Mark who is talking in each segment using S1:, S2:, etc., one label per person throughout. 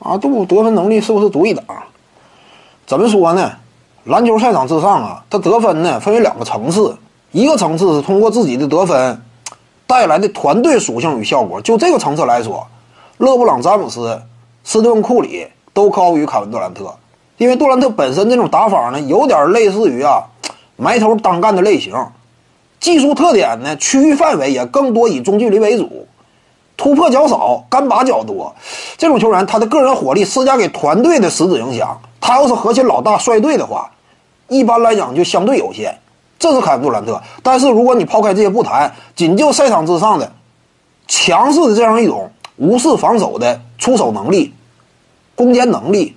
S1: 啊，杜得分能力是不是独一档？怎么说呢？篮球赛场之上啊，他得分呢分为两个层次，一个层次是通过自己的得分带来的团队属性与效果。就这个层次来说，勒布朗·詹姆斯、斯蒂芬·库里都高于凯文·杜兰特，因为杜兰特本身这种打法呢，有点类似于啊埋头单干的类型，技术特点呢，区域范围也更多以中距离为主。突破较少，干拔较多，这种球员他的个人火力施加给团队的实质影响，他要是核心老大率队的话，一般来讲就相对有限。这是凯文杜兰特。但是如果你抛开这些不谈，仅就赛场之上的强势的这样一种无视防守的出手能力、攻坚能力，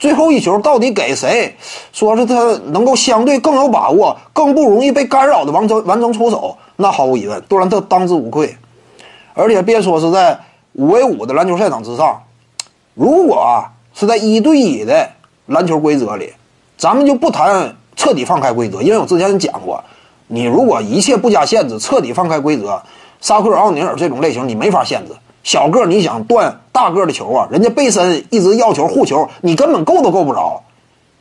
S1: 最后一球到底给谁？说是他能够相对更有把握、更不容易被干扰的完成完成出手，那毫无疑问，杜兰特当之无愧。而且别说是在五 v 五的篮球赛场之上，如果啊是在一对一的篮球规则里，咱们就不谈彻底放开规则，因为我之前讲过，你如果一切不加限制，彻底放开规则，沙克尔、奥尼尔这种类型你没法限制。小个你想断大个的球啊，人家背身一直要球护球，你根本够都够不着，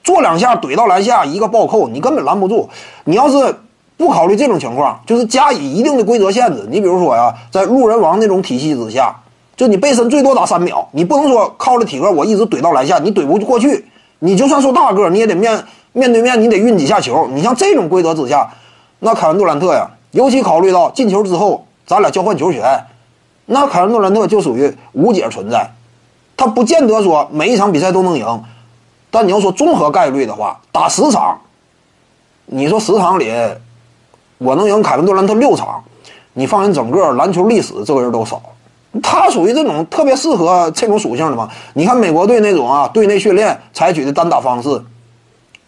S1: 做两下怼到篮下一个暴扣，你根本拦不住。你要是。不考虑这种情况，就是加以一定的规则限制。你比如说呀，在路人王那种体系之下，就你背身最多打三秒，你不能说靠着体格我一直怼到篮下，你怼不过去。你就算说大个，你也得面面对面，你得运几下球。你像这种规则之下，那凯文杜兰特呀，尤其考虑到进球之后咱俩交换球权，那凯文杜兰特就属于无解存在。他不见得说每一场比赛都能赢，但你要说综合概率的话，打十场，你说十场里。我能赢凯文杜兰特六场，你放眼整个篮球历史，这个人都少。他属于这种特别适合这种属性的嘛？你看美国队那种啊，队内训练采取的单打方式，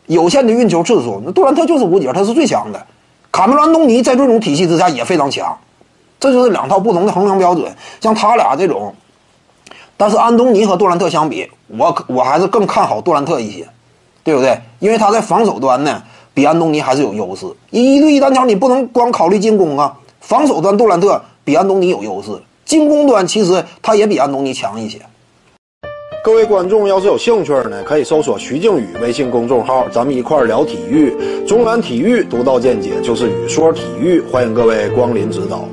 S1: 有限的运球次数，那杜兰特就是无解，他是最强的。卡梅伦·安东尼在这种体系之下也非常强，这就是两套不同的衡量标准。像他俩这种，但是安东尼和杜兰特相比，我我还是更看好杜兰特一些，对不对？因为他在防守端呢。比安东尼还是有优势。一对一单挑，你不能光考虑进攻啊。防守端杜兰特比安东尼有优势，进攻端其实他也比安东尼强一些。各位观众要是有兴趣呢，可以搜索徐静宇微信公众号，咱们一块聊体育。中南体育独到见解就是语说体育，欢迎各位光临指导。